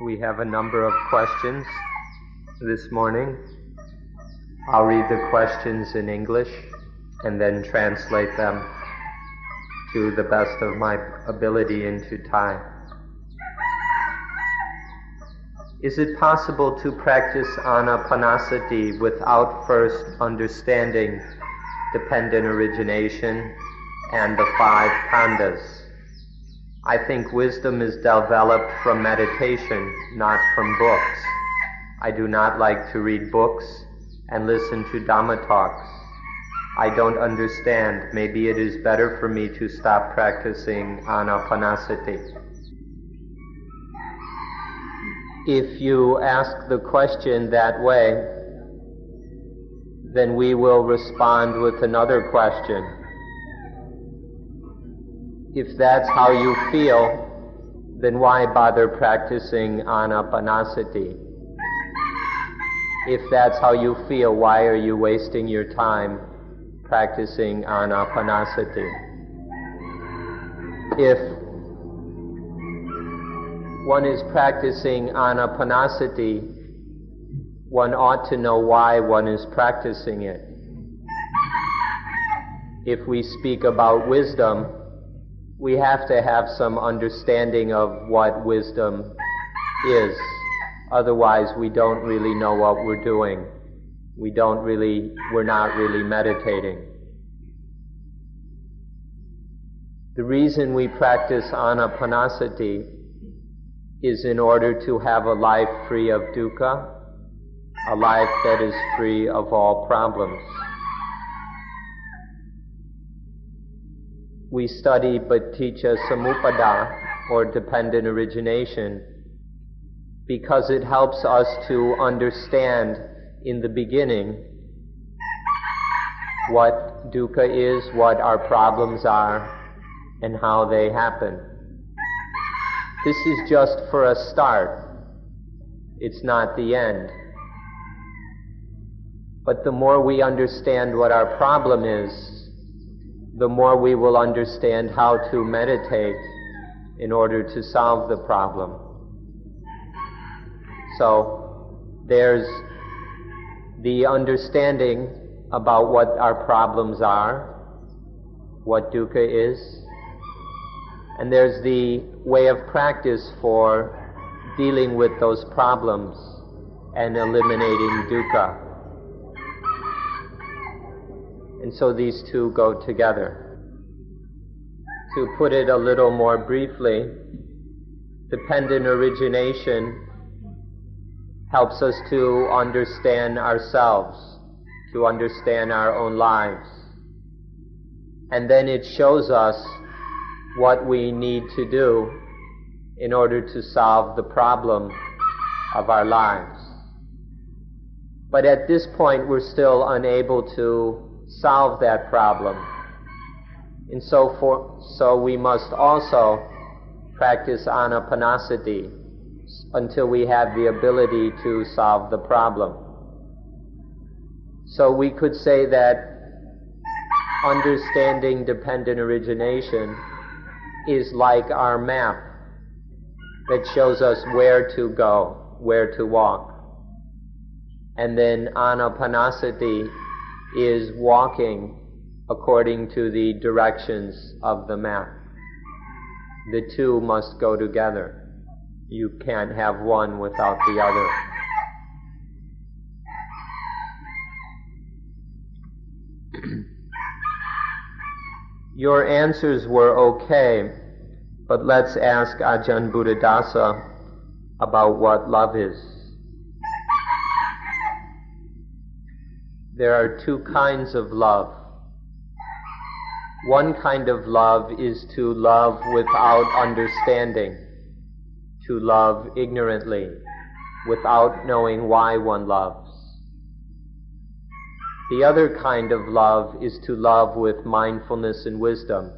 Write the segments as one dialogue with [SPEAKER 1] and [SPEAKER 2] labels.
[SPEAKER 1] We have a number of questions this morning. I'll read the questions in English and then translate them to the best of my ability into Thai. Is it possible to practice anapanasati without first understanding dependent origination and the five khandhas? I think wisdom is developed from meditation, not from books. I do not like to read books and listen to Dhamma talks. I don't understand. Maybe it is better for me to stop practicing anapanasati. If you ask the question that way, then we will respond with another question if that's how you feel, then why bother practicing anapanasati? If that's how you feel, why are you wasting your time practicing anapanasati? If one is practicing anapanasati, one ought to know why one is practicing it. If we speak about wisdom, we have to have some understanding of what wisdom is. Otherwise, we don't really know what we're doing. We don't really, we're not really meditating. The reason we practice anapanasati is in order to have a life free of dukkha, a life that is free of all problems. We study Paticca Samuppada or dependent origination because it helps us to understand in the beginning what dukkha is, what our problems are, and how they happen. This is just for a start. It's not the end. But the more we understand what our problem is, the more we will understand how to meditate in order to solve the problem. So there's the understanding about what our problems are, what dukkha is, and there's the way of practice for dealing with those problems and eliminating dukkha. And so these two go together. To put it a little more briefly, dependent origination helps us to understand ourselves, to understand our own lives. And then it shows us what we need to do in order to solve the problem of our lives. But at this point, we're still unable to solve that problem. And so, for, so we must also practice anapanasati until we have the ability to solve the problem. So we could say that understanding dependent origination is like our map that shows us where to go, where to walk. And then anapanasati is walking according to the directions of the map. The two must go together. You can't have one without the other. Your answers were okay, but let's ask Ajahn Buddhadasa about what love is. There are two kinds of love. One kind of love is to love without understanding, to love ignorantly, without knowing why one loves. The other kind of love is to love with mindfulness and wisdom,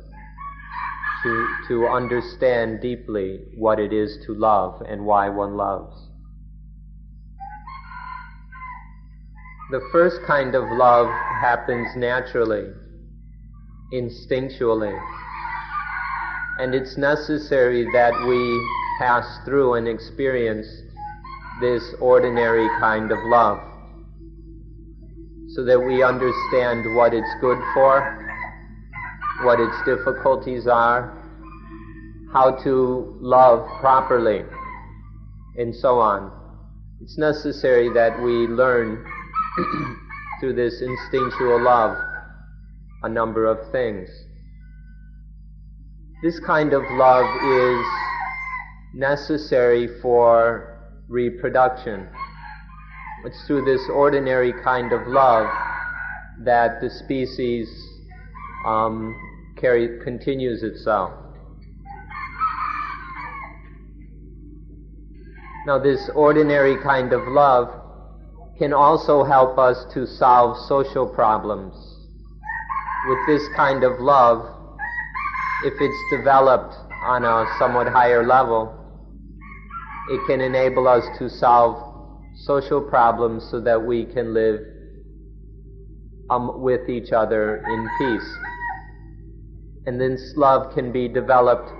[SPEAKER 1] to, to understand deeply what it is to love and why one loves. The first kind of love happens naturally, instinctually. And it's necessary that we pass through and experience this ordinary kind of love so that we understand what it's good for, what its difficulties are, how to love properly, and so on. It's necessary that we learn through this instinctual love a number of things. This kind of love is necessary for reproduction. It's through this ordinary kind of love that the species um, carry, continues itself. Now, this ordinary kind of love can also help us to solve social problems. With this kind of love, if it's developed on a somewhat higher level, it can enable us to solve social problems so that we can live um, with each other in peace. And this love can be developed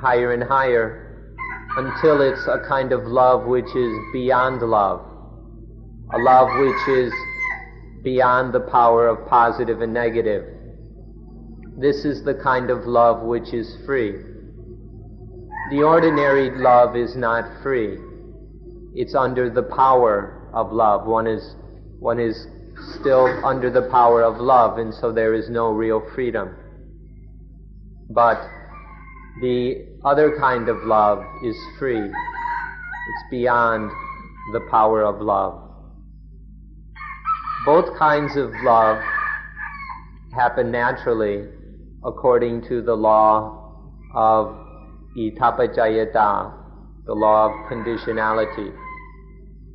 [SPEAKER 1] higher and higher until it's a kind of love which is beyond love a love which is beyond the power of positive and negative. This is the kind of love which is free. The ordinary love is not free. It's under the power of love. One is, one is still under the power of love, and so there is no real freedom. But the other kind of love is free. It's beyond the power of love. Both kinds of love happen naturally according to the law of idappaccayata, the law of conditionality,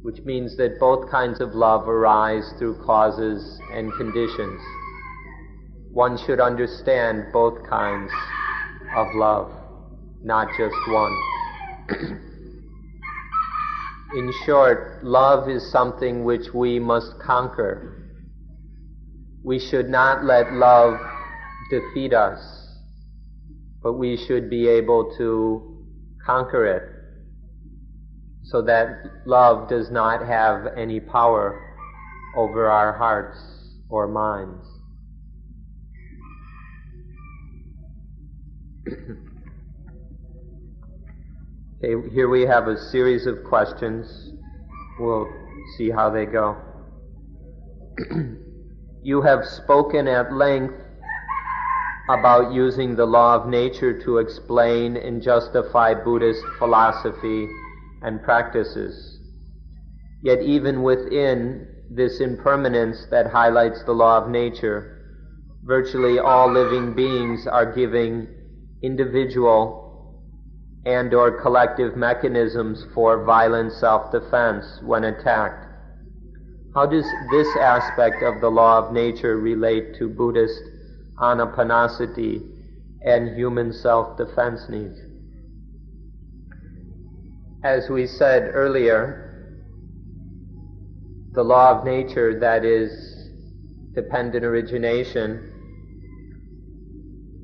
[SPEAKER 1] which means that both kinds of love arise through causes and conditions. One should understand both kinds of love, not just one. In short, love is something which we must conquer. We should not let love defeat us, but we should be able to conquer it so that love does not have any power over our hearts or minds. Okay, here we have a series of questions. We'll see how they go. you have spoken at length about using the law of nature to explain and justify Buddhist philosophy and practices. Yet, even within this impermanence that highlights the law of nature, virtually all living beings are giving individual and or collective mechanisms for violent self-defense when attacked. How does this aspect of the law of nature relate to Buddhist anapanasati and human self-defense needs? As we said earlier, the law of nature that is dependent origination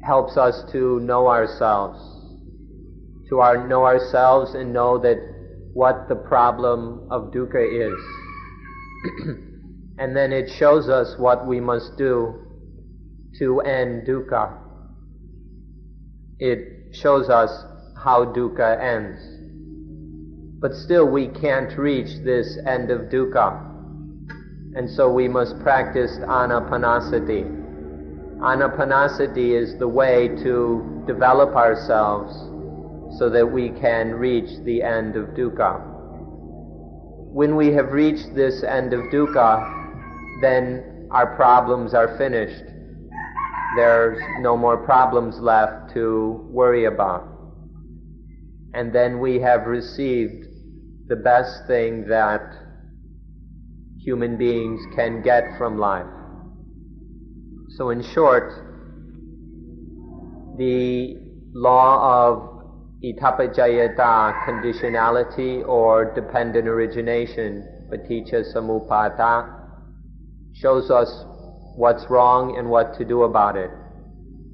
[SPEAKER 1] helps us to know ourselves to our, know ourselves and know that what the problem of dukkha is. and then it shows us what we must do to end dukkha. It shows us how dukkha ends. But still we can't reach this end of dukkha. And so we must practice anapanasati. Anapanasati is the way to develop ourselves so that we can reach the end of dukkha. When we have reached this end of dukkha, then our problems are finished. There's no more problems left to worry about. And then we have received the best thing that human beings can get from life. So, in short, the law of idappaccayata, conditionality or dependent origination, paticca samuppada, shows us what's wrong and what to do about it.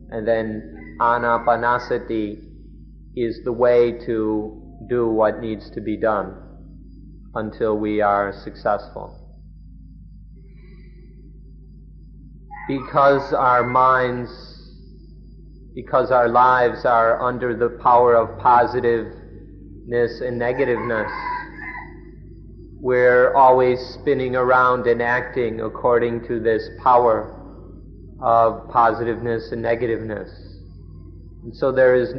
[SPEAKER 1] And then anapanasati is the way to do what needs to be done until we are successful. Because our minds, because our lives are under the power of positiveness and negativeness, we're always spinning around and acting according to this power of positiveness and negativeness. And so there is,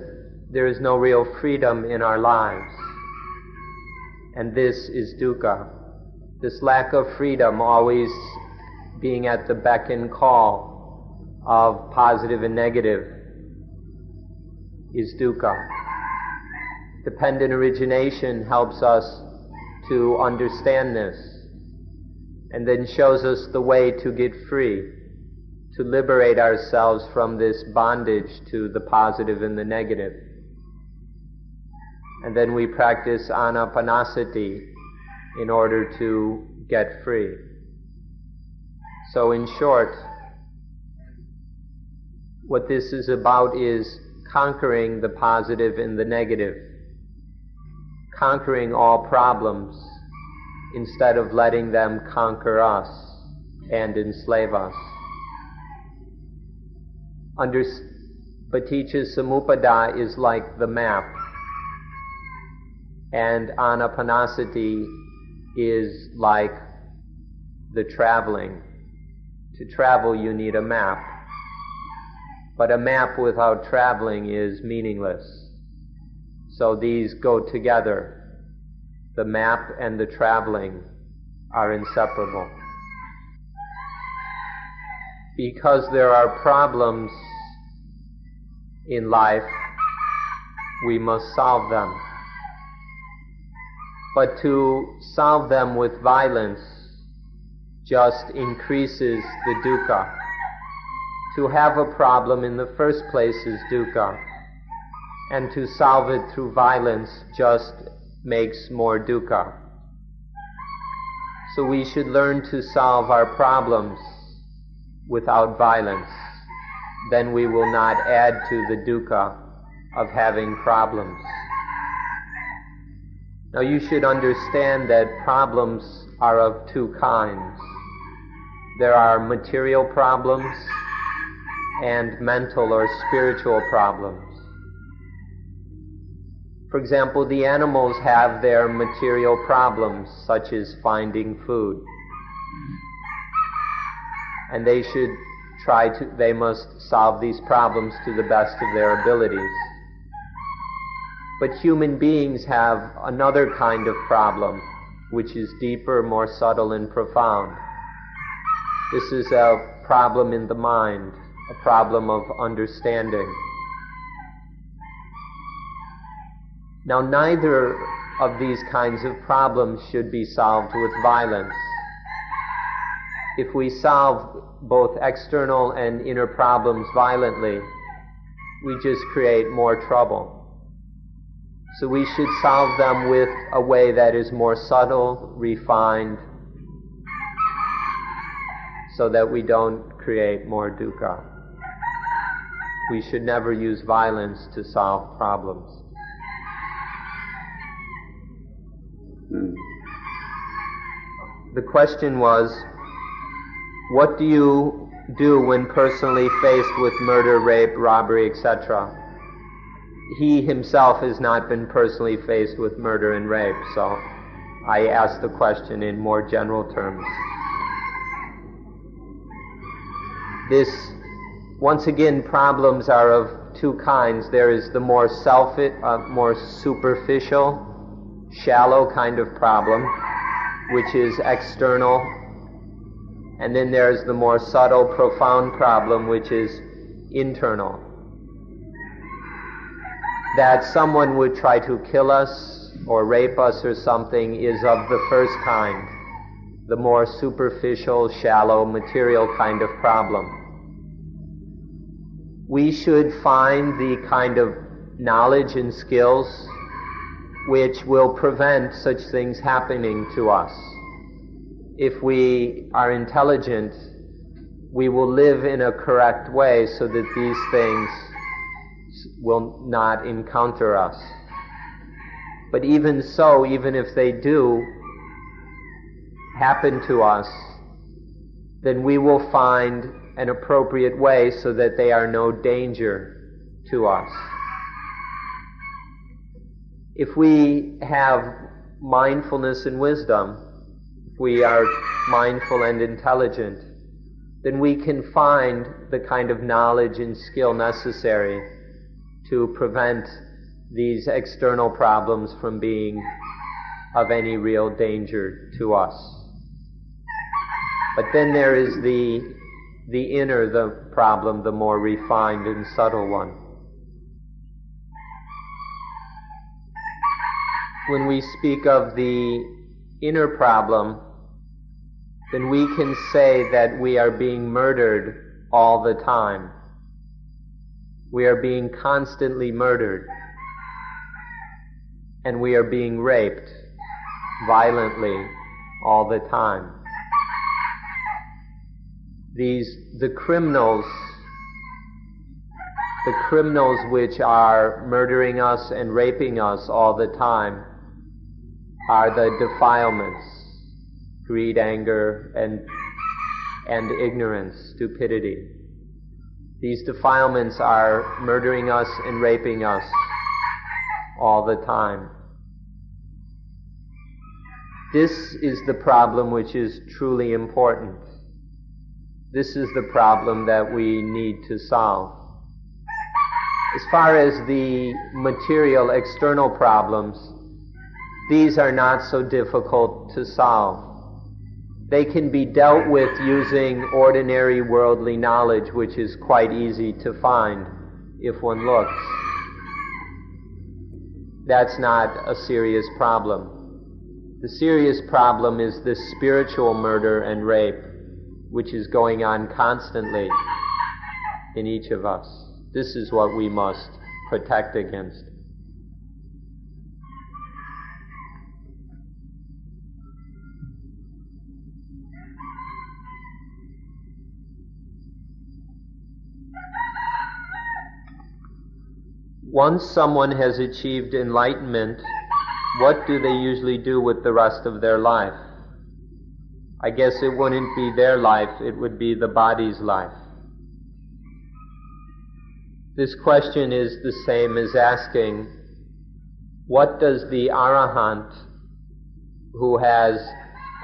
[SPEAKER 1] there is no real freedom in our lives. And this is dukkha. This lack of freedom always being at the beck and call of positive and negative is dukkha. Dependent origination helps us to understand this and then shows us the way to get free to liberate ourselves from this bondage to the positive and the negative. And then we practice anapanasati in order to get free. So, in short, what this is about is conquering the positive and the negative, conquering all problems instead of letting them conquer us and enslave us. Under Paticca Samuppada is like the map, and Anapanasati is like the traveling. To travel, you need a map. But a map without traveling is meaningless. So these go together. The map and the traveling are inseparable. Because there are problems in life, we must solve them. But to solve them with violence just increases the dukkha. To have a problem in the first place is dukkha, and to solve it through violence just makes more dukkha. So we should learn to solve our problems without violence then we will not add to the dukkha of having problems. Now you should understand that problems are of two kinds. There are material problems and mental or spiritual problems. For example, the animals have their material problems, such as finding food. And they should try to, they must solve these problems to the best of their abilities. But human beings have another kind of problem, which is deeper, more subtle, and profound. This is a problem in the mind, a problem of understanding. Now, neither of these kinds of problems should be solved with violence if we solve both external and inner problems violently, we just create more trouble. So we should solve them with a way that is more subtle, refined, so that we don't create more dukkha. We should never use violence to solve problems. The question was what do you do when personally faced with murder, rape, robbery, etc.? He himself has not been personally faced with murder and rape, so I asked the question in more general terms. This, once again, problems are of two kinds. There is the more self, uh, more superficial, shallow kind of problem, which is external and then there's the more subtle, profound problem, which is internal. That someone would try to kill us or rape us or something is of the first kind, the more superficial, shallow, material kind of problem. We should find the kind of knowledge and skills which will prevent such things happening to us if we are intelligent, we will live in a correct way so that these things will not encounter us. But even so, even if they do happen to us, then we will find an appropriate way so that they are no danger to us. If we have mindfulness and wisdom, if we are mindful and intelligent, then we can find the kind of knowledge and skill necessary to prevent these external problems from being of any real danger to us. But then there is the, the inner, the problem, the more refined and subtle one. When we speak of the inner problem, then we can say that we are being murdered all the time. We are being constantly murdered. And we are being raped violently all the time. These, the criminals, the criminals which are murdering us and raping us all the time are the defilements greed, anger, and, and ignorance, stupidity. These defilements are murdering us and raping us all the time. This is the problem which is truly important. This is the problem that we need to solve. As far as the material external problems, these are not so difficult to solve. They can be dealt with using ordinary worldly knowledge, which is quite easy to find if one looks. That's not a serious problem. The serious problem is this spiritual murder and rape, which is going on constantly in each of us. This is what we must protect against. Once someone has achieved enlightenment, what do they usually do with the rest of their life? I guess it wouldn't be their life, it would be the body's life. This question is the same as asking, what does the arahant who has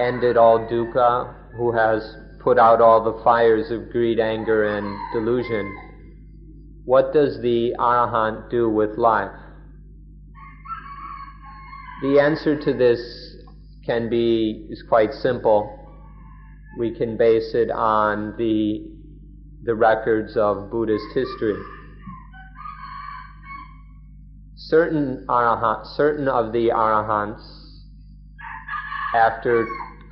[SPEAKER 1] ended all dukkha, who has put out all the fires of greed, anger, and delusion, what does the Arahant do with life? The answer to this can be is quite simple. We can base it on the the records of Buddhist history. Certain arahant, certain of the arahants, after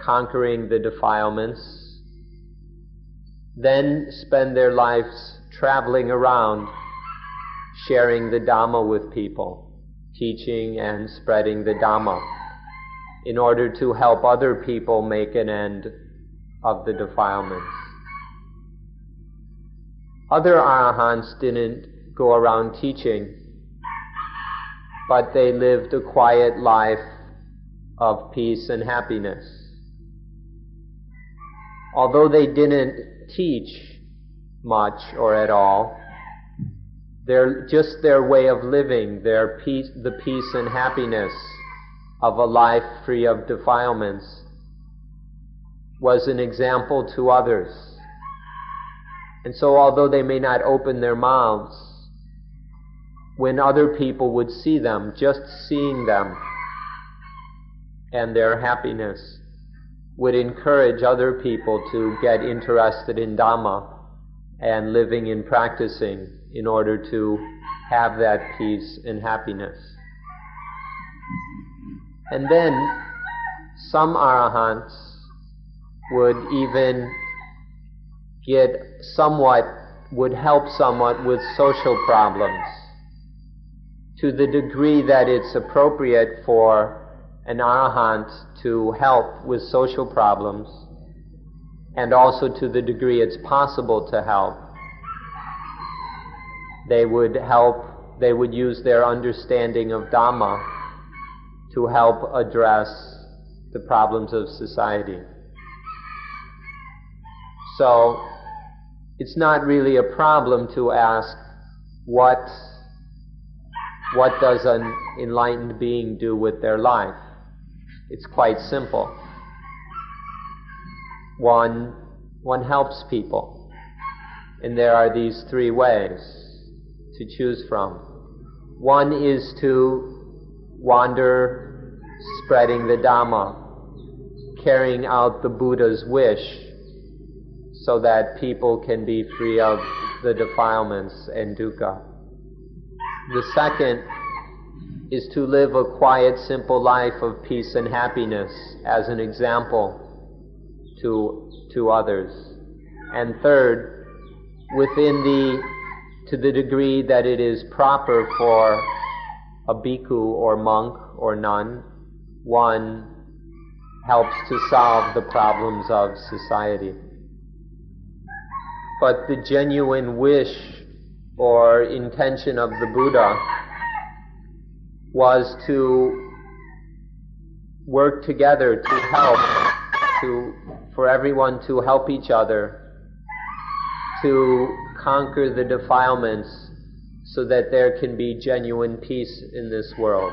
[SPEAKER 1] conquering the defilements, then spend their lives traveling around sharing the Dhamma with people, teaching and spreading the Dhamma in order to help other people make an end of the defilements. Other arahants didn't go around teaching, but they lived a quiet life of peace and happiness. Although they didn't teach, much or at all. Their, just their way of living, their peace, the peace and happiness of a life free of defilements was an example to others. And so although they may not open their mouths, when other people would see them, just seeing them and their happiness would encourage other people to get interested in Dhamma and living and practicing in order to have that peace and happiness. And then some arahants would even get somewhat, would help somewhat with social problems to the degree that it's appropriate for an arahant to help with social problems and also to the degree it's possible to help. they would help, they would use their understanding of Dhamma to help address the problems of society. So, it's not really a problem to ask what what does an enlightened being do with their life? It's quite simple. One, one helps people. And there are these three ways to choose from. One is to wander spreading the Dhamma, carrying out the Buddha's wish so that people can be free of the defilements and dukkha. The second is to live a quiet, simple life of peace and happiness as an example to, to others. And third, within the, to the degree that it is proper for a bhikkhu or monk or nun, one helps to solve the problems of society. But the genuine wish or intention of the Buddha was to work together to help, to, for everyone to help each other, to conquer the defilements so that there can be genuine peace in this world.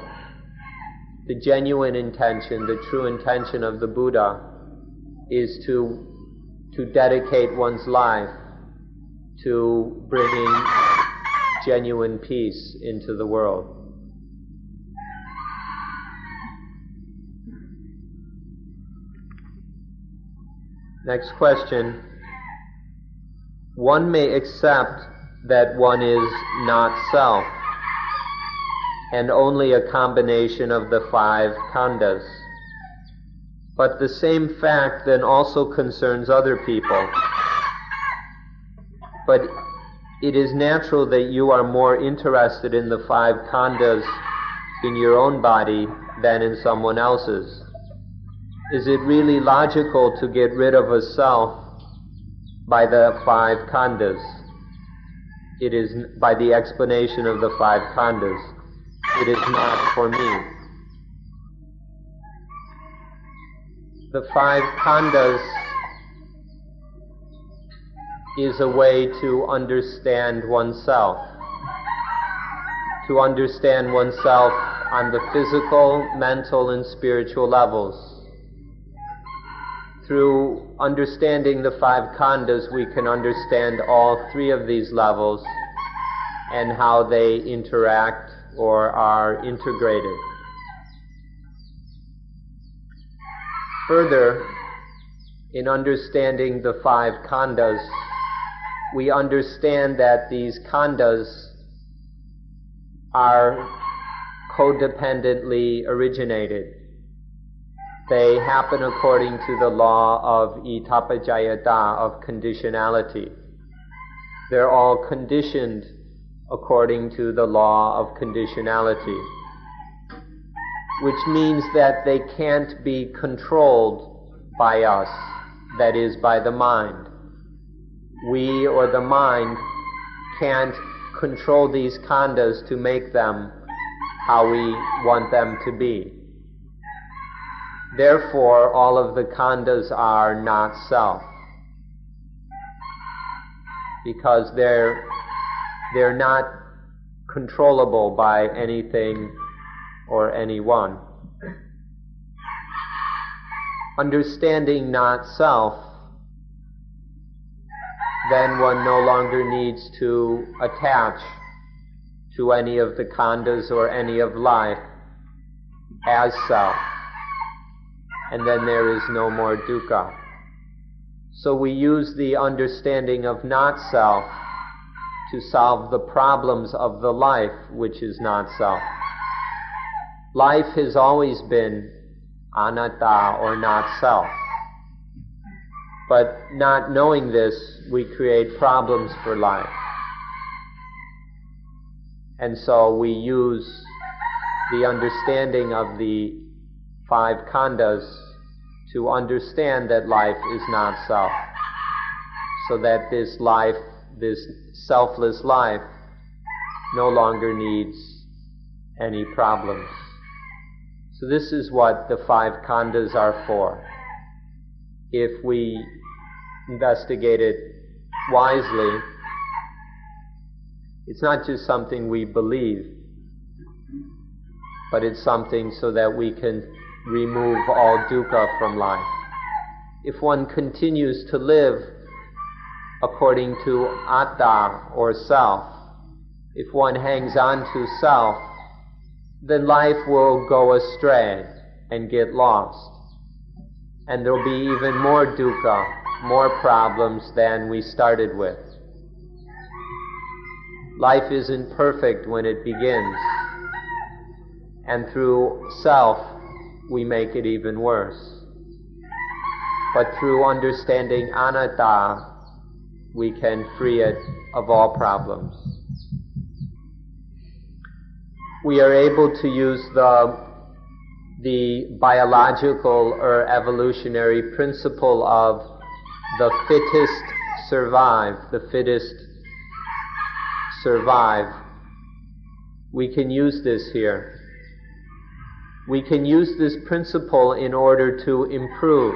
[SPEAKER 1] The genuine intention, the true intention of the Buddha is to, to dedicate one's life to bringing genuine peace into the world. Next question. One may accept that one is not self and only a combination of the five khandhas. But the same fact then also concerns other people. But it is natural that you are more interested in the five khandhas in your own body than in someone else's. Is it really logical to get rid of a self by the five khandhas? It is by the explanation of the five khandhas. It is not for me. The five khandhas is a way to understand oneself. To understand oneself on the physical, mental, and spiritual levels. Through understanding the five khandhas, we can understand all three of these levels and how they interact or are integrated. Further, in understanding the five khandhas, we understand that these khandhas are codependently originated. They happen according to the law of ittappaccayata, of conditionality. They're all conditioned according to the law of conditionality, which means that they can't be controlled by us, that is, by the mind we or the mind can't control these khandhas to make them how we want them to be. Therefore, all of the khandhas are not self. Because they're, they're not controllable by anything or anyone. Understanding not self then one no longer needs to attach to any of the khandhas or any of life as self. And then there is no more dukkha. So we use the understanding of not self to solve the problems of the life which is not self. Life has always been anatta or not self. But not knowing this, we create problems for life. And so we use the understanding of the five khandhas to understand that life is not self. So that this life, this selfless life, no longer needs any problems. So this is what the five khandhas are for. If we investigate it wisely, it's not just something we believe, but it's something so that we can remove all dukkha from life. If one continues to live according to atta or self, if one hangs on to self, then life will go astray and get lost. And there'll be even more dukkha, more problems than we started with. Life isn't perfect when it begins. And through self, we make it even worse. But through understanding anatta, we can free it of all problems. We are able to use the, the biological or evolutionary principle of the fittest survive, the fittest survive. We can use this here. We can use this principle in order to improve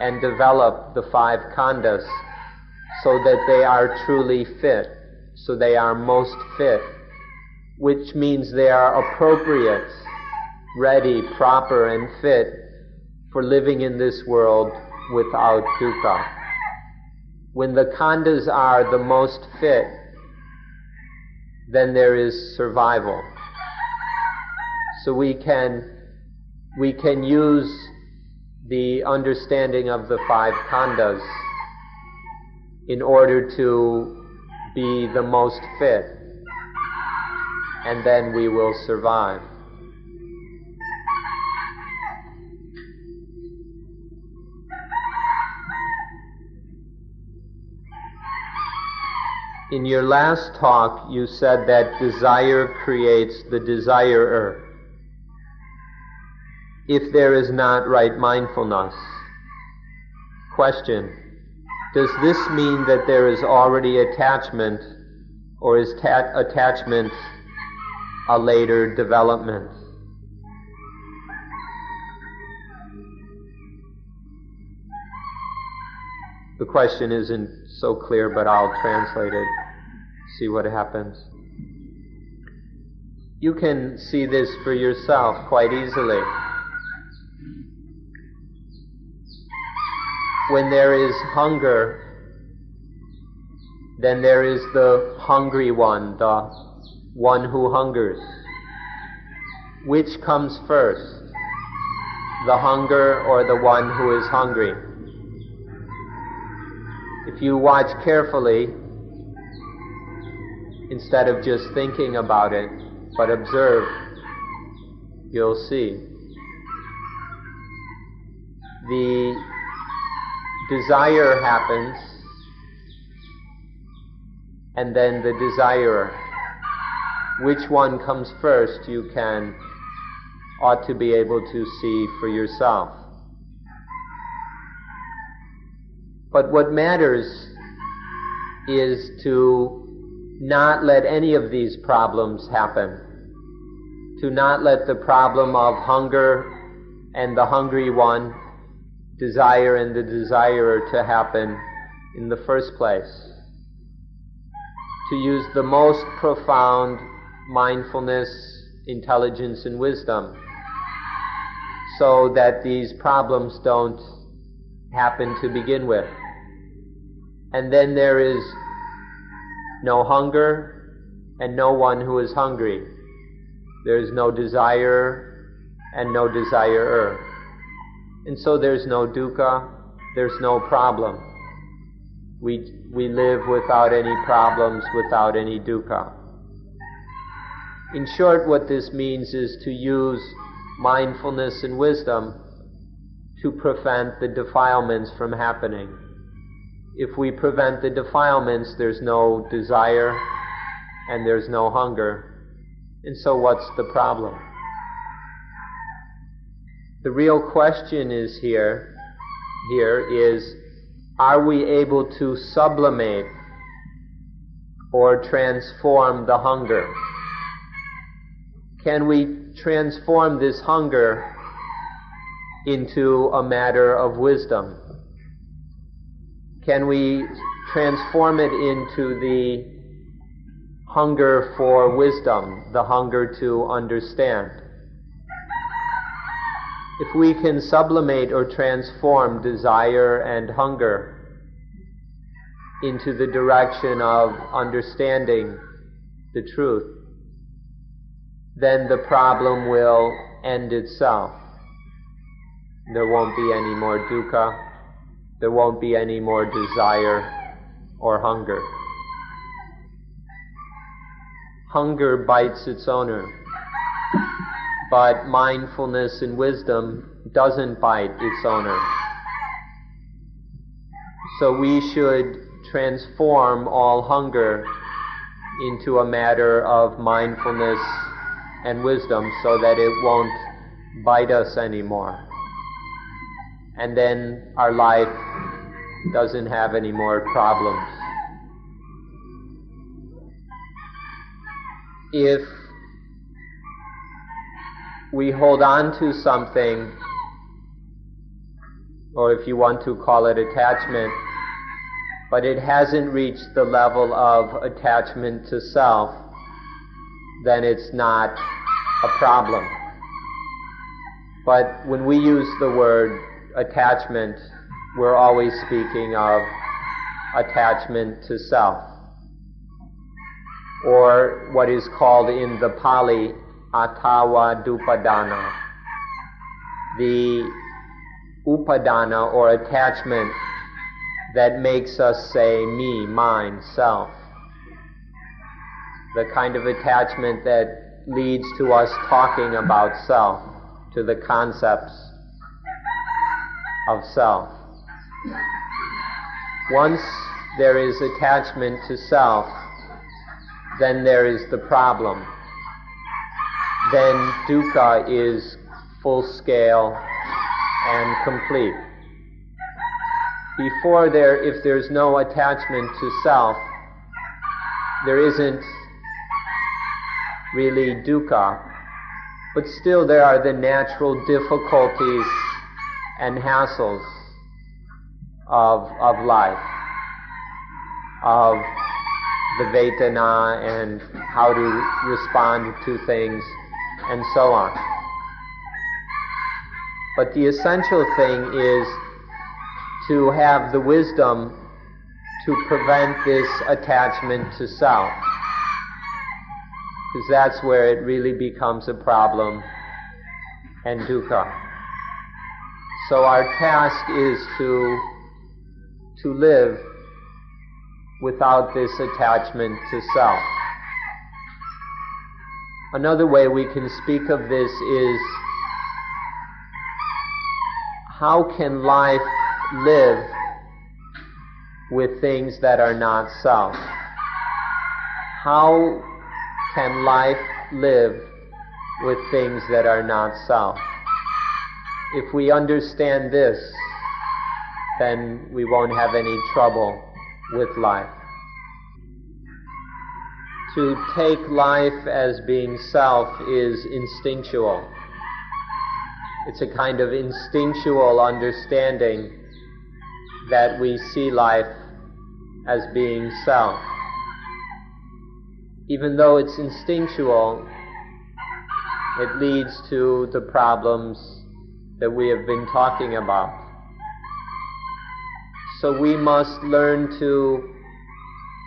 [SPEAKER 1] and develop the five khandhas so that they are truly fit, so they are most fit, which means they are appropriate, ready, proper, and fit for living in this world without dukkha. When the khandhas are the most fit, then there is survival. So we can we can use the understanding of the five khandhas in order to be the most fit, and then we will survive. In your last talk, you said that desire creates the desirer if there is not right mindfulness. Question Does this mean that there is already attachment, or is ta- attachment a later development? The question isn't so clear, but I'll translate it, see what happens. You can see this for yourself quite easily. When there is hunger, then there is the hungry one, the one who hungers. Which comes first, the hunger or the one who is hungry? If you watch carefully, instead of just thinking about it, but observe, you'll see. The desire happens, and then the desirer. Which one comes first, you can, ought to be able to see for yourself. But what matters is to not let any of these problems happen. To not let the problem of hunger and the hungry one, desire and the desirer to happen in the first place. To use the most profound mindfulness, intelligence, and wisdom so that these problems don't happen to begin with. And then there is no hunger and no one who is hungry. There is no desire and no desirer. And so there's no dukkha, there's no problem. We, we live without any problems, without any dukkha. In short, what this means is to use mindfulness and wisdom to prevent the defilements from happening if we prevent the defilements, there's no desire and there's no hunger. And so, what's the problem? The real question is here, here is, are we able to sublimate or transform the hunger? can we transform this hunger into a matter of wisdom? Can we transform it into the hunger for wisdom, the hunger to understand? If we can sublimate or transform desire and hunger into the direction of understanding the truth, then the problem will end itself. There won't be any more dukkha, there won't be any more desire or hunger. Hunger bites its owner but mindfulness and wisdom doesn't bite its owner. So we should transform all hunger into a matter of mindfulness and wisdom so that it won't bite us anymore. And then our life doesn't have any more problems. If we hold on to something, or if you want to call it attachment, but it hasn't reached the level of attachment to self, then it's not a problem. But when we use the word attachment, we're always speaking of attachment to self, or what is called in the Pali attavadupadana. The upadana or attachment that makes us say me, mine, self. The kind of attachment that leads to us talking about self, to the concepts of self. Once there is attachment to self, then there is the problem then dukkha is full scale and complete. Before there, if there's no attachment to self, there isn't really dukkha, but still there are the natural difficulties and hassles of, of life, of the Vedana and how to respond to things and so on. But the essential thing is to have the wisdom to prevent this attachment to self. Because that's where it really becomes a problem and dukkha. So our task is to, to live without this attachment to self. Another way we can speak of this is how can life live with things that are not self? How can life live with things that are not self? If we understand this, then we won't have any trouble with life to take life as being self is instinctual. It's a kind of instinctual understanding that we see life as being self. Even though it's instinctual, it leads to the problems that we have been talking about. So we must learn to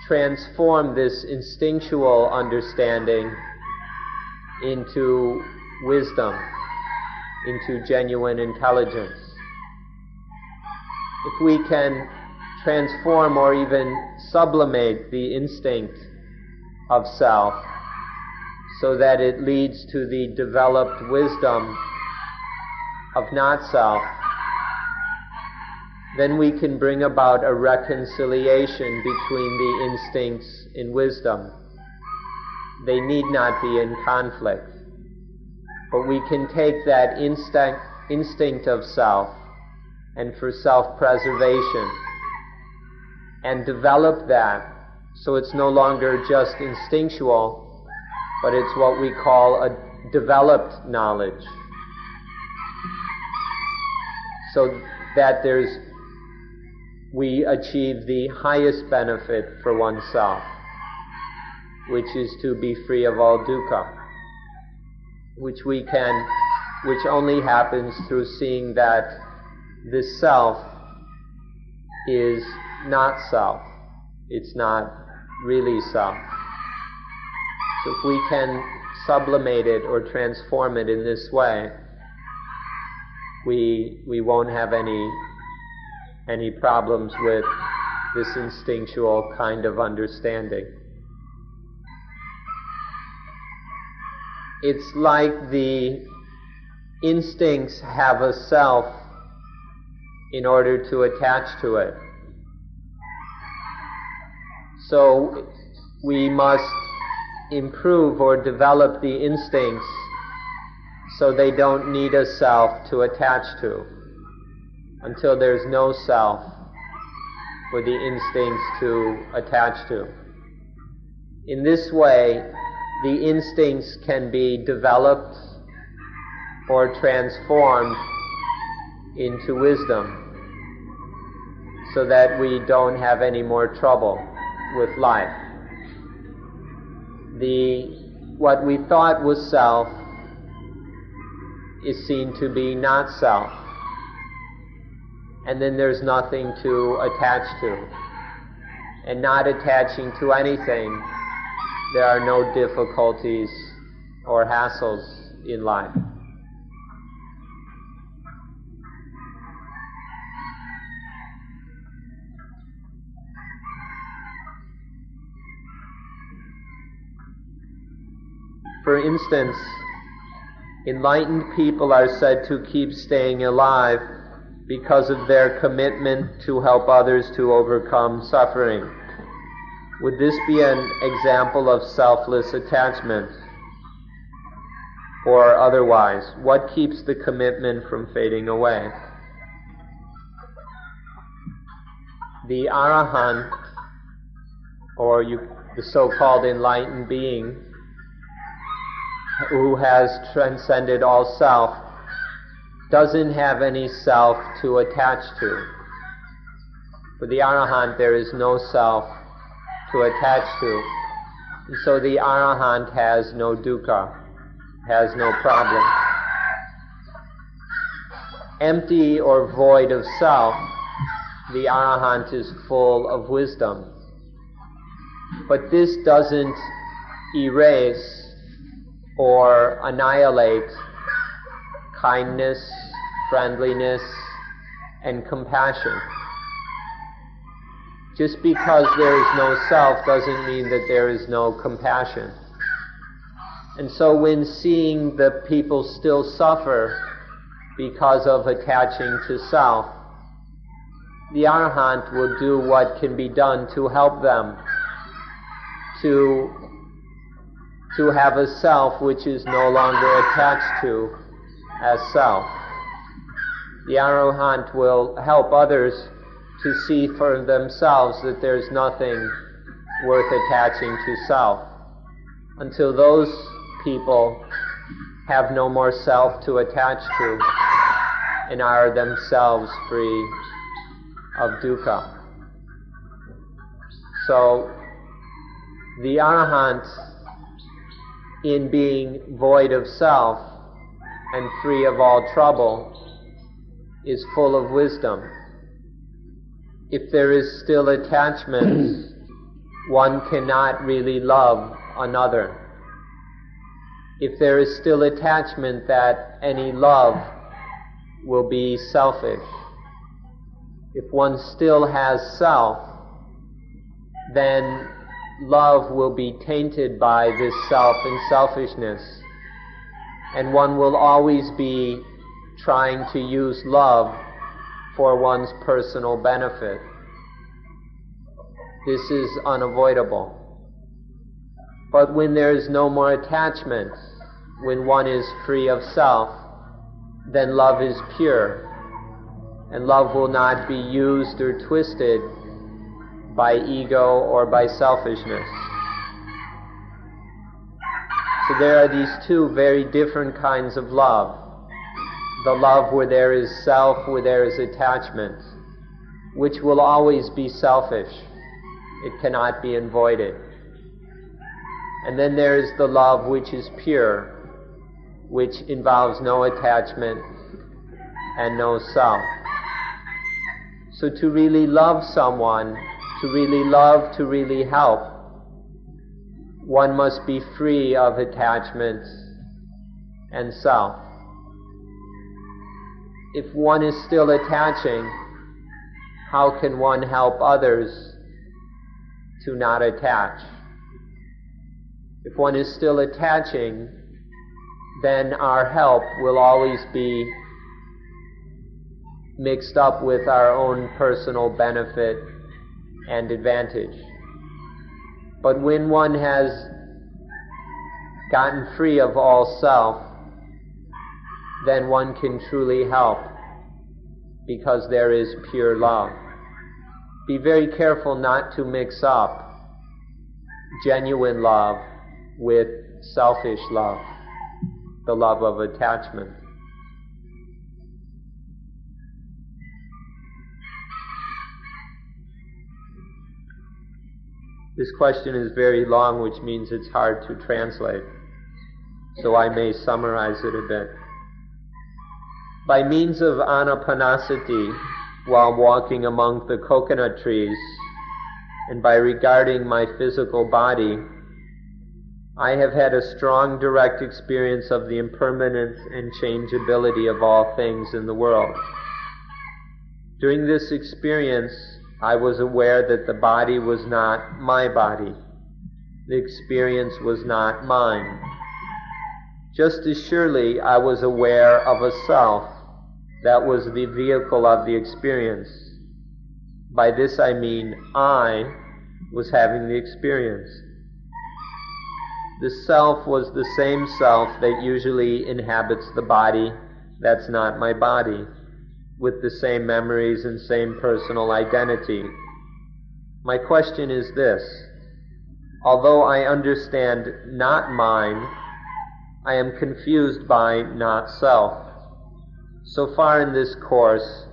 [SPEAKER 1] transform this instinctual understanding into wisdom, into genuine intelligence. If we can transform or even sublimate the instinct of self so that it leads to the developed wisdom of not self, then we can bring about a reconciliation between the instincts in wisdom. They need not be in conflict. But we can take that instinct, instinct of self and for self preservation and develop that so it's no longer just instinctual, but it's what we call a developed knowledge so that there's we achieve the highest benefit for oneself, which is to be free of all dukkha, which we can, which only happens through seeing that this self is not self. It's not really self. So if we can sublimate it or transform it in this way, we, we won't have any, any problems with this instinctual kind of understanding. It's like the instincts have a self in order to attach to it. So we must improve or develop the instincts so they don't need a self to attach to until there's no self for the instincts to attach to. In this way, the instincts can be developed or transformed into wisdom so that we don't have any more trouble with life. The what we thought was self is seen to be not self. And then there's nothing to attach to. And not attaching to anything, there are no difficulties or hassles in life. For instance, enlightened people are said to keep staying alive because of their commitment to help others to overcome suffering. Would this be an example of selfless attachment? Or otherwise, what keeps the commitment from fading away? The Arahant, or you, the so-called enlightened being, who has transcended all self doesn't have any self to attach to. For the Arahant, there is no self to attach to. And so the Arahant has no dukkha, has no problem. Empty or void of self, the Arahant is full of wisdom. But this doesn't erase or annihilate kindness, friendliness, and compassion. Just because there is no self doesn't mean that there is no compassion. And so when seeing the people still suffer because of attaching to self, the Arahant will do what can be done to help them to to have a self which is no longer attached to as self. The Arahant will help others to see for themselves that there's nothing worth attaching to self until those people have no more self to attach to and are themselves free of dukkha. So the Arahant in being void of self and free of all trouble is full of wisdom. If there is still attachment, one cannot really love another. If there is still attachment, that any love will be selfish. If one still has self, then love will be tainted by this self and selfishness. And one will always be trying to use love for one's personal benefit. This is unavoidable. But when there is no more attachment, when one is free of self, then love is pure. And love will not be used or twisted by ego or by selfishness. So there are these two very different kinds of love. The love where there is self, where there is attachment, which will always be selfish. It cannot be avoided. And then there is the love which is pure, which involves no attachment and no self. So to really love someone, to really love, to really help, one must be free of attachments and self. If one is still attaching, how can one help others to not attach? If one is still attaching, then our help will always be mixed up with our own personal benefit and advantage. But when one has gotten free of all self, then one can truly help because there is pure love. Be very careful not to mix up genuine love with selfish love, the love of attachment. This question is very long, which means it's hard to translate. So I may summarize it a bit. By means of anapanasati, while walking among the coconut trees, and by regarding my physical body, I have had a strong direct experience of the impermanence and changeability of all things in the world. During this experience, I was aware that the body was not my body. The experience was not mine. Just as surely I was aware of a self that was the vehicle of the experience. By this I mean I was having the experience. The self was the same self that usually inhabits the body that's not my body with the same memories and same personal identity. My question is this although I understand not mine, I am confused by not self. So far in this course,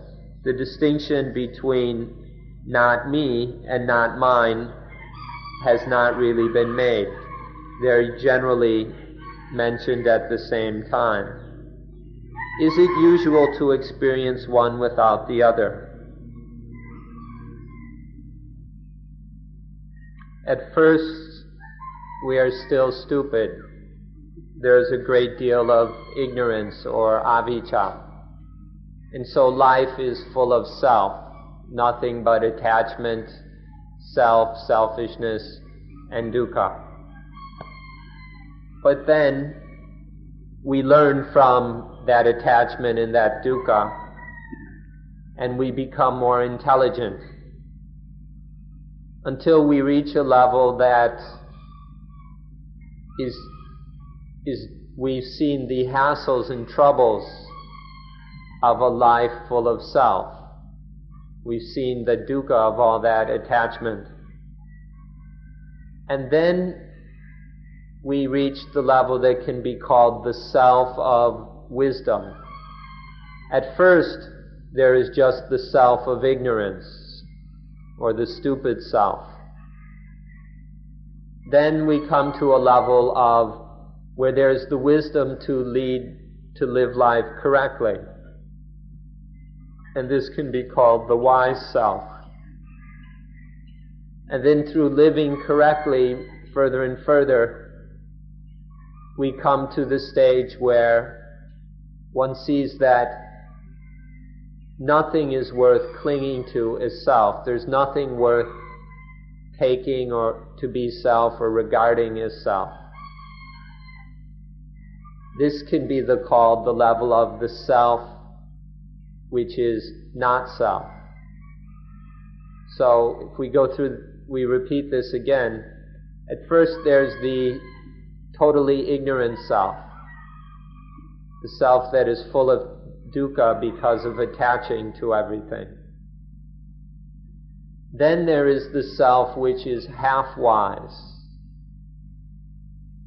[SPEAKER 1] the distinction between not me and not mine has not really been made. They're generally mentioned at the same time. Is it usual to experience one without the other? At first, we are still stupid. There's a great deal of ignorance or avijja. And so life is full of self, nothing but attachment, self, selfishness, and dukkha. But then we learn from that attachment and that dukkha, and we become more intelligent until we reach a level that is, is we've seen the hassles and troubles of a life full of self. We've seen the dukkha of all that attachment. And then we reach the level that can be called the self of wisdom. At first, there is just the self of ignorance, or the stupid self. Then we come to a level of where there's the wisdom to lead, to live life correctly. And this can be called the wise self. And then through living correctly, further and further, we come to the stage where one sees that nothing is worth clinging to as self. There's nothing worth taking or to be self or regarding as self. This can be the called the level of the self which is not self. So if we go through, we repeat this again. At first there's the totally ignorant self the self that is full of dukkha because of attaching to everything. Then there is the self which is half wise.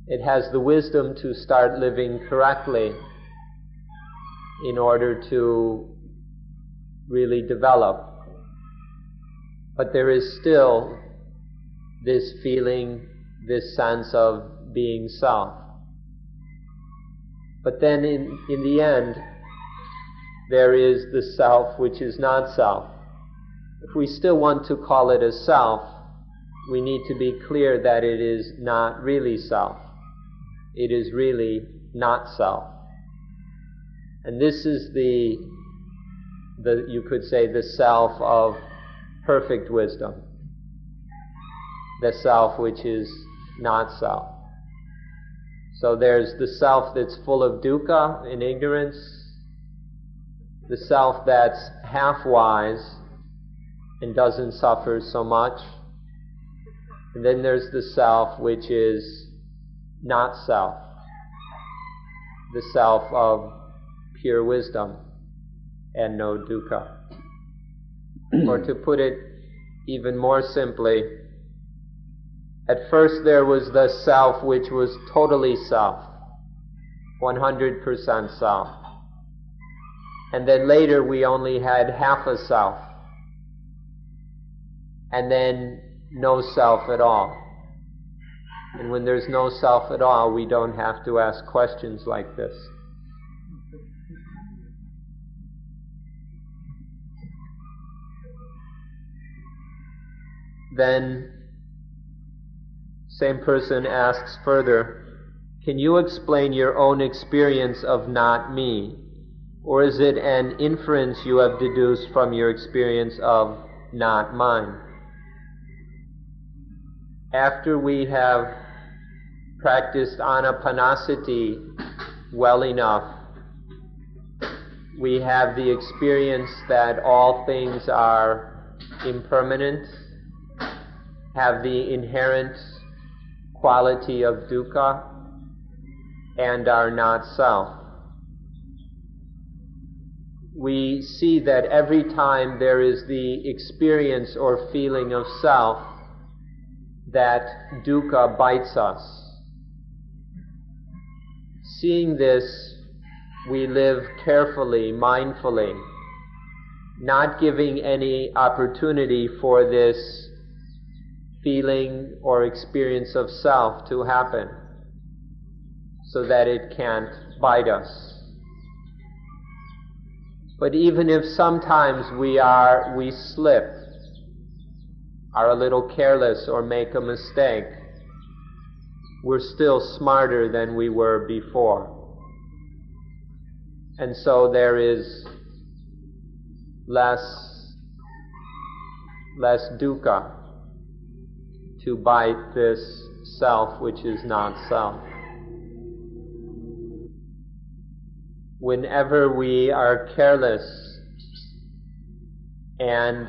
[SPEAKER 1] it has the wisdom to start living correctly in order to really develop. But there is still this feeling, this sense of being self. But then in, in the end, there is the self which is not self. If we still want to call it a self, we need to be clear that it is not really self. It is really not self. And this is the, the you could say, the self of perfect wisdom. The self which is not self. So there's the self that's full of dukkha and ignorance, the self that's half wise and doesn't suffer so much. And then there's the self which is not self, the self of pure wisdom and no dukkha. or to put it even more simply, at first there was the self which was totally self, 100% self. And then later we only had half a self. And then no self at all. And when there's no self at all, we don't have to ask questions like this. Then, same person asks further, Can you explain your own experience of not me? Or is it an inference you have deduced from your experience of not mine? After we have practiced anapanasati well enough, we have the experience that all things are impermanent have the inherent quality of dukkha and are not self. We see that every time there is the experience or feeling of self, that dukkha bites us. Seeing this, we live carefully, mindfully, not giving any opportunity for this feeling or experience of self to happen so that it can't bite us. But even if sometimes we are, we slip, are a little careless or make a mistake, we're still smarter than we were before. And so there is less, less dukkha to bite this self which is not self. Whenever we are careless and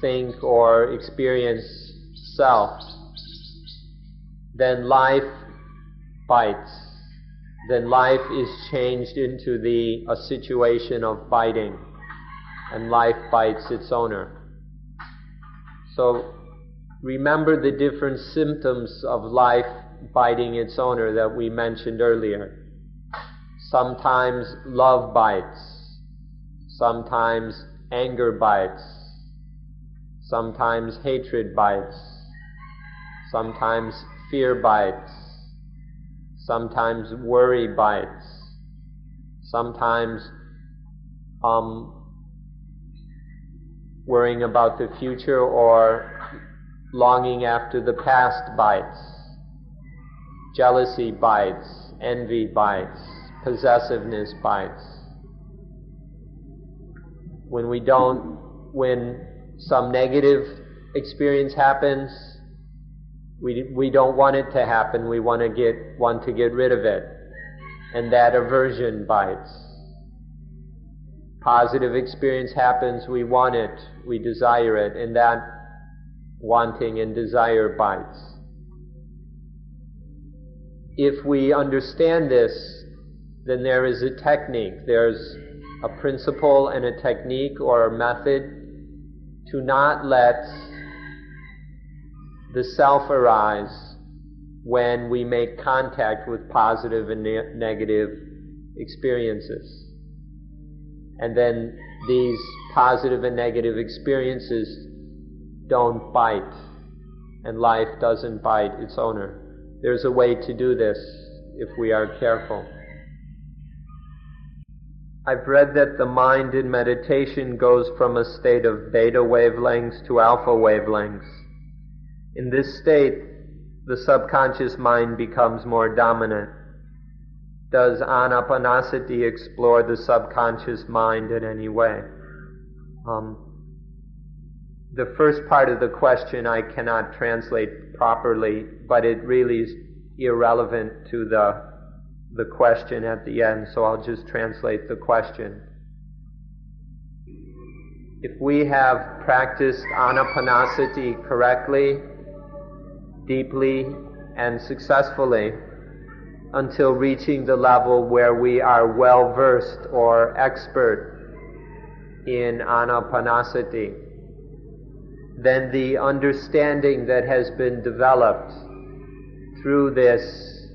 [SPEAKER 1] think or experience self, then life bites. Then life is changed into the a situation of biting, and life bites its owner. So remember the different symptoms of life biting its owner that we mentioned earlier. Sometimes love bites, sometimes anger bites, sometimes hatred bites, sometimes fear bites, sometimes worry bites, sometimes um, worrying about the future or longing after the past bites, jealousy bites, envy bites, possessiveness bites. When we don't, when some negative experience happens, we, we don't want it to happen. We want to get, want to get rid of it. And that aversion bites. Positive experience happens, we want it, we desire it, and that wanting and desire bites. If we understand this, then there is a technique, there's a principle and a technique or a method to not let the self arise when we make contact with positive and ne- negative experiences. And then these positive and negative experiences don't bite, and life doesn't bite its owner. There's a way to do this if we are careful. I've read that the mind in meditation goes from a state of beta wavelengths to alpha wavelengths. In this state, the subconscious mind becomes more dominant. Does anapanasati explore the subconscious mind in any way? Um, the first part of the question I cannot translate properly, but it really is irrelevant to the the question at the end, so I'll just translate the question. If we have practiced anapanasati correctly, deeply, and successfully until reaching the level where we are well versed or expert in anapanasati, then the understanding that has been developed through this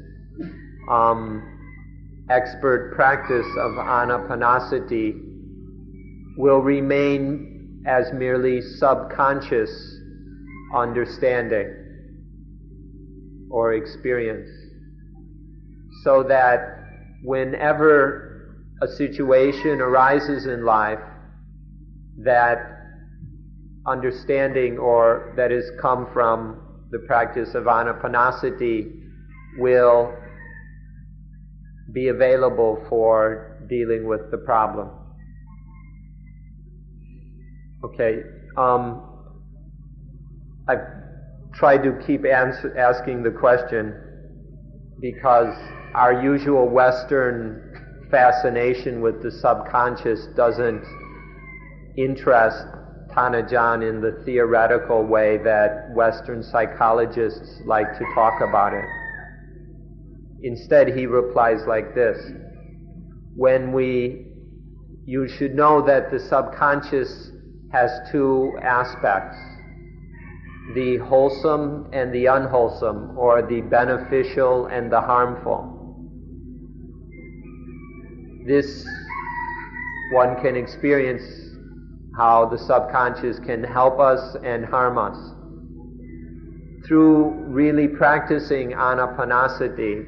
[SPEAKER 1] um, expert practice of anapanasati will remain as merely subconscious understanding or experience. So that whenever a situation arises in life that understanding or that has come from the practice of anapanasati will be available for dealing with the problem. Okay, um, I've tried to keep asking the question because our usual Western fascination with the subconscious doesn't interest Tan Ajahn in the theoretical way that Western psychologists like to talk about it. Instead, he replies like this When we, you should know that the subconscious has two aspects the wholesome and the unwholesome, or the beneficial and the harmful. This one can experience how the subconscious can help us and harm us. Through really practicing anapanasati,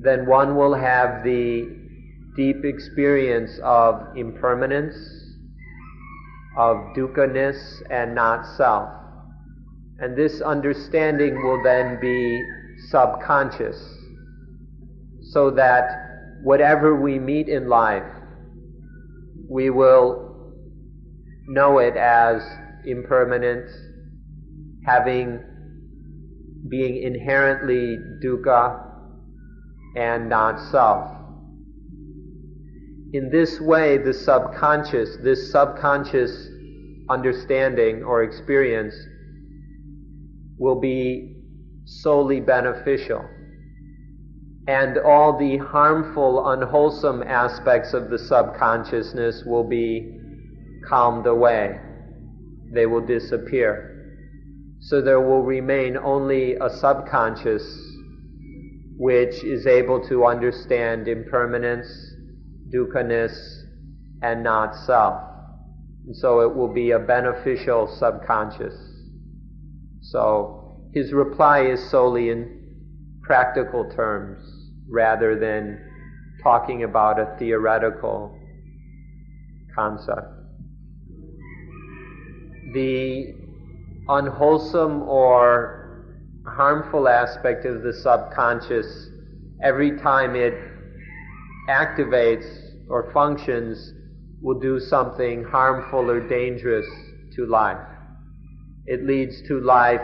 [SPEAKER 1] then one will have the deep experience of impermanence, of dukkhaness and not self. And this understanding will then be subconscious, so that whatever we meet in life, we will know it as impermanent, having being inherently dukkha, and not self. In this way, the subconscious, this subconscious understanding or experience will be solely beneficial. And all the harmful, unwholesome aspects of the subconsciousness will be calmed away. They will disappear. So there will remain only a subconscious which is able to understand impermanence, dukkhaness, and not self. And so it will be a beneficial subconscious. So his reply is solely in practical terms rather than talking about a theoretical concept. The unwholesome or harmful aspect of the subconscious every time it activates or functions will do something harmful or dangerous to life. It leads to life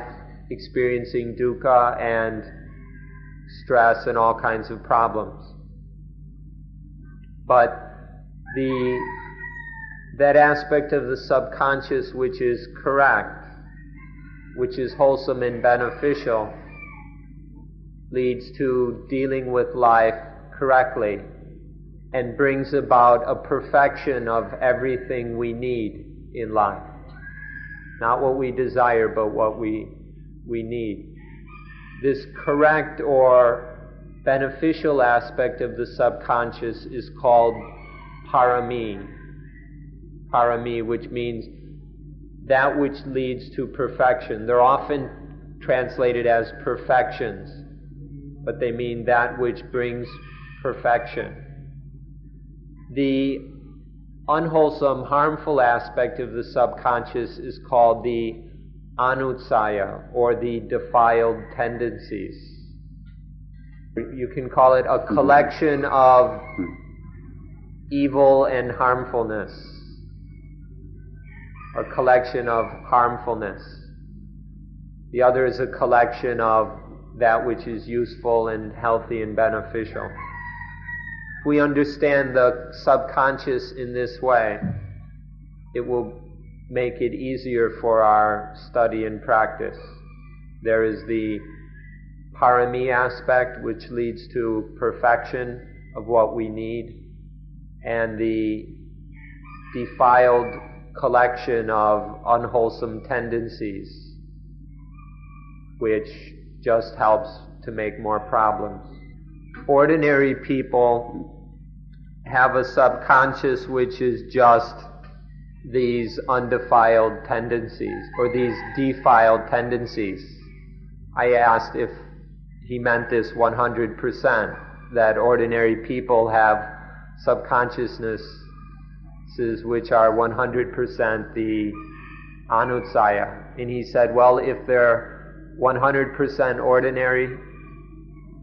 [SPEAKER 1] experiencing dukkha and stress and all kinds of problems. But the that aspect of the subconscious which is correct which is wholesome and beneficial, leads to dealing with life correctly and brings about a perfection of everything we need in life. Not what we desire, but what we, we need. This correct or beneficial aspect of the subconscious is called parami. Parami, which means that which leads to perfection. They're often translated as perfections, but they mean that which brings perfection. The unwholesome, harmful aspect of the subconscious is called the anusaya, or the defiled tendencies. You can call it a collection of evil and harmfulness, a collection of harmfulness. The other is a collection of that which is useful and healthy and beneficial If we understand the subconscious in this way, it will make it easier for our study and practice. There is the parami aspect, which leads to perfection of what we need, and the defiled collection of unwholesome tendencies, which just helps to make more problems. Ordinary people have a subconscious which is just these undefiled tendencies or these defiled tendencies. I asked if he meant this 100% that ordinary people have subconsciousnesses which are 100% the anusaya. And he said, well, if they're 100% ordinary,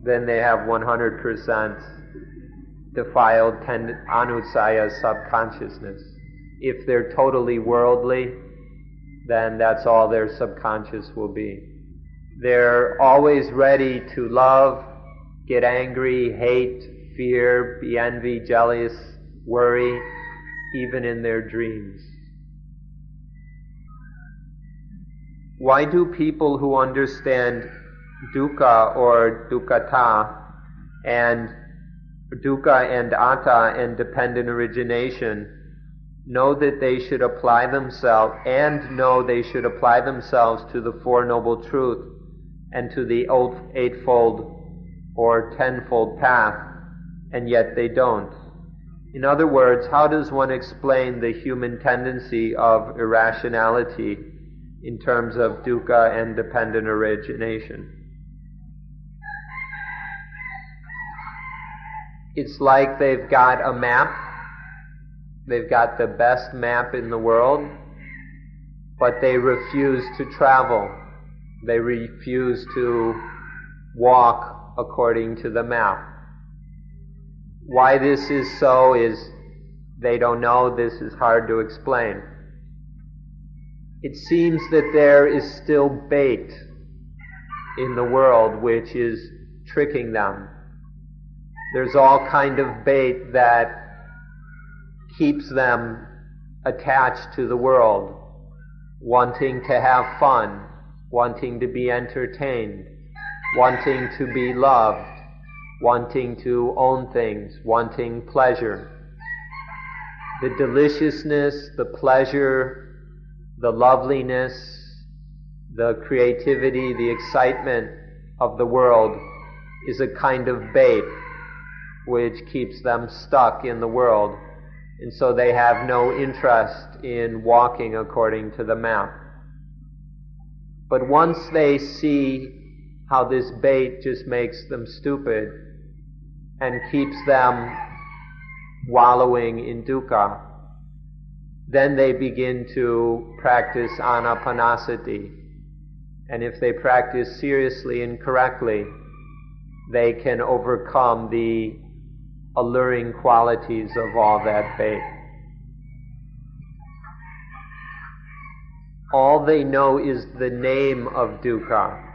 [SPEAKER 1] then they have 100% defiled tend- anusaya subconsciousness. If they're totally worldly, then that's all their subconscious will be. They're always ready to love, get angry, hate, fear, be envy, jealous, worry, even in their dreams. Why do people who understand dukkha or dukkhata and dukkha and atta and dependent origination know that they should apply themselves and know they should apply themselves to the Four Noble Truth and to the Eightfold or Tenfold Path, and yet they don't. In other words, how does one explain the human tendency of irrationality in terms of dukkha and dependent origination? It's like they've got a map, they've got the best map in the world, but they refuse to travel. They refuse to walk according to the map. Why this is so is they don't know, this is hard to explain. It seems that there is still bait in the world which is tricking them there's all kind of bait that keeps them attached to the world, wanting to have fun, wanting to be entertained, wanting to be loved, wanting to own things, wanting pleasure. The deliciousness, the pleasure, the loveliness, the creativity, the excitement of the world is a kind of bait which keeps them stuck in the world, and so they have no interest in walking according to the map. But once they see how this bait just makes them stupid and keeps them wallowing in dukkha, then they begin to practice anapanasati. And if they practice seriously and correctly, they can overcome the alluring qualities of all that bait. All they know is the name of dukkha.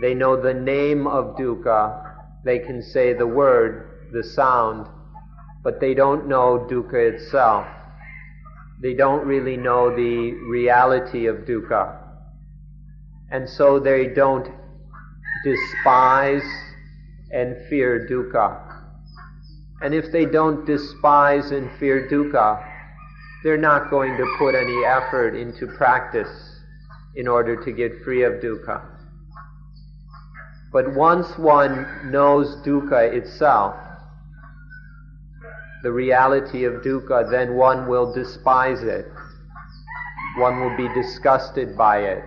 [SPEAKER 1] They know the name of dukkha. They can say the word, the sound, but they don't know dukkha itself. They don't really know the reality of dukkha. And so they don't despise and fear dukkha. And if they don't despise and fear dukkha, they're not going to put any effort into practice in order to get free of dukkha. But once one knows dukkha itself, the reality of dukkha, then one will despise it. One will be disgusted by it.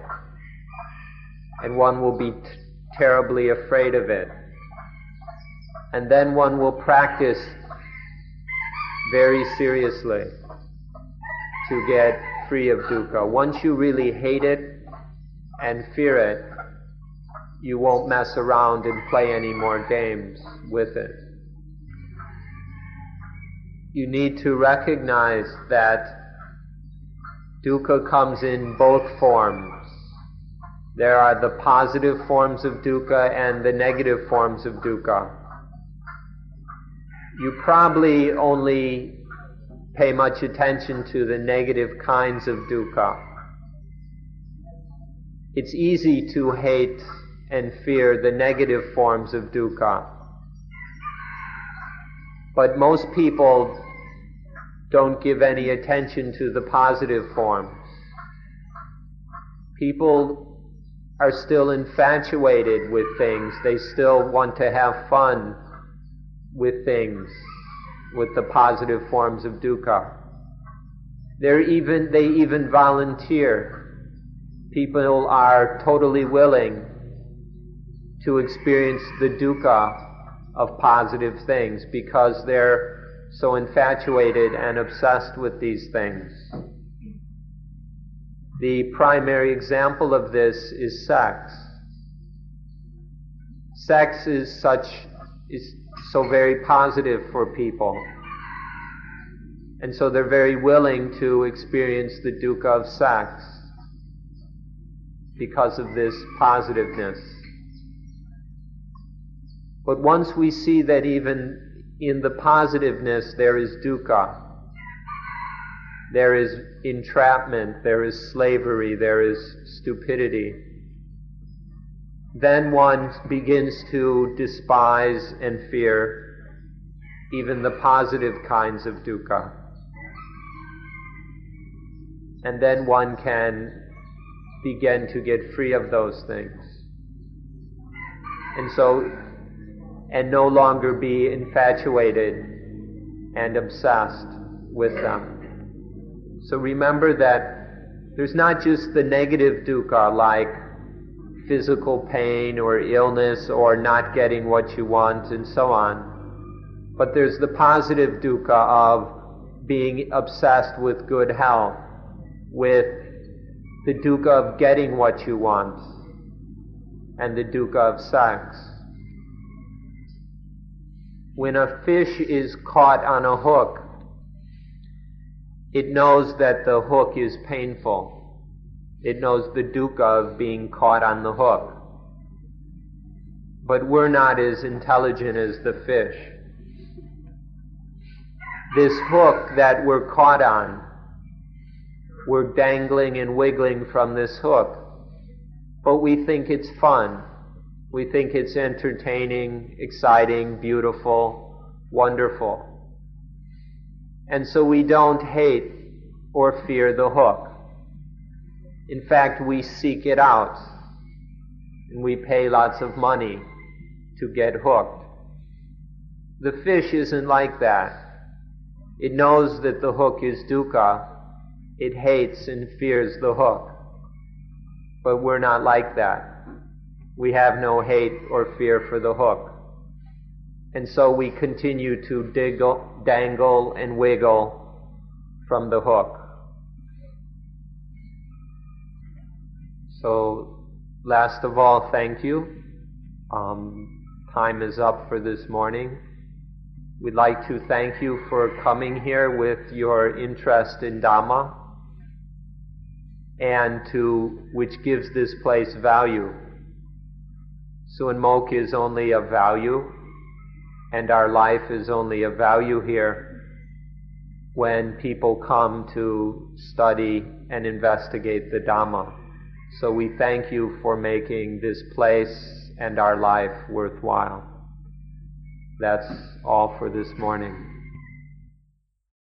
[SPEAKER 1] And one will be t- terribly afraid of it. And then one will practice very seriously to get free of dukkha. Once you really hate it and fear it, you won't mess around and play any more games with it. You need to recognize that dukkha comes in both forms. There are the positive forms of dukkha and the negative forms of dukkha. You probably only pay much attention to the negative kinds of dukkha. It's easy to hate and fear the negative forms of dukkha. But most people don't give any attention to the positive forms. People are still infatuated with things. They still want to have fun with things, with the positive forms of dukkha. They're even, they even volunteer. People are totally willing to experience the dukkha of positive things because they're so infatuated and obsessed with these things. The primary example of this is sex. Sex is such is so very positive for people. And so they're very willing to experience the dukkha of sex because of this positiveness. But once we see that even in the positiveness there is dukkha, there is entrapment, there is slavery, there is stupidity, then one begins to despise and fear even the positive kinds of dukkha. And then one can begin to get free of those things. And so and no longer be infatuated and obsessed with them. So remember that there's not just the negative dukkha like physical pain or illness or not getting what you want and so on, but there's the positive dukkha of being obsessed with good health, with the dukkha of getting what you want, and the dukkha of sex. When a fish is caught on a hook, it knows that the hook is painful. It knows the dukkha of being caught on the hook. But we're not as intelligent as the fish. This hook that we're caught on, we're dangling and wiggling from this hook, but we think it's fun. We think it's entertaining, exciting, beautiful, wonderful. And so we don't hate or fear the hook. In fact, we seek it out. And we pay lots of money to get hooked. The fish isn't like that. It knows that the hook is dukkha. It hates and fears the hook. But we're not like that we have no hate or fear for the hook. And so we continue to diggle, dangle and wiggle from the hook. So, last of all, thank you. Um, time is up for this morning. We'd like to thank you for coming here with your interest in Dhamma and to which gives this place value. Suan Mokkh is only of value, and our life is only of value here when people come to study and investigate the Dhamma. So we thank you for making this place and our life worthwhile. That's all for this morning.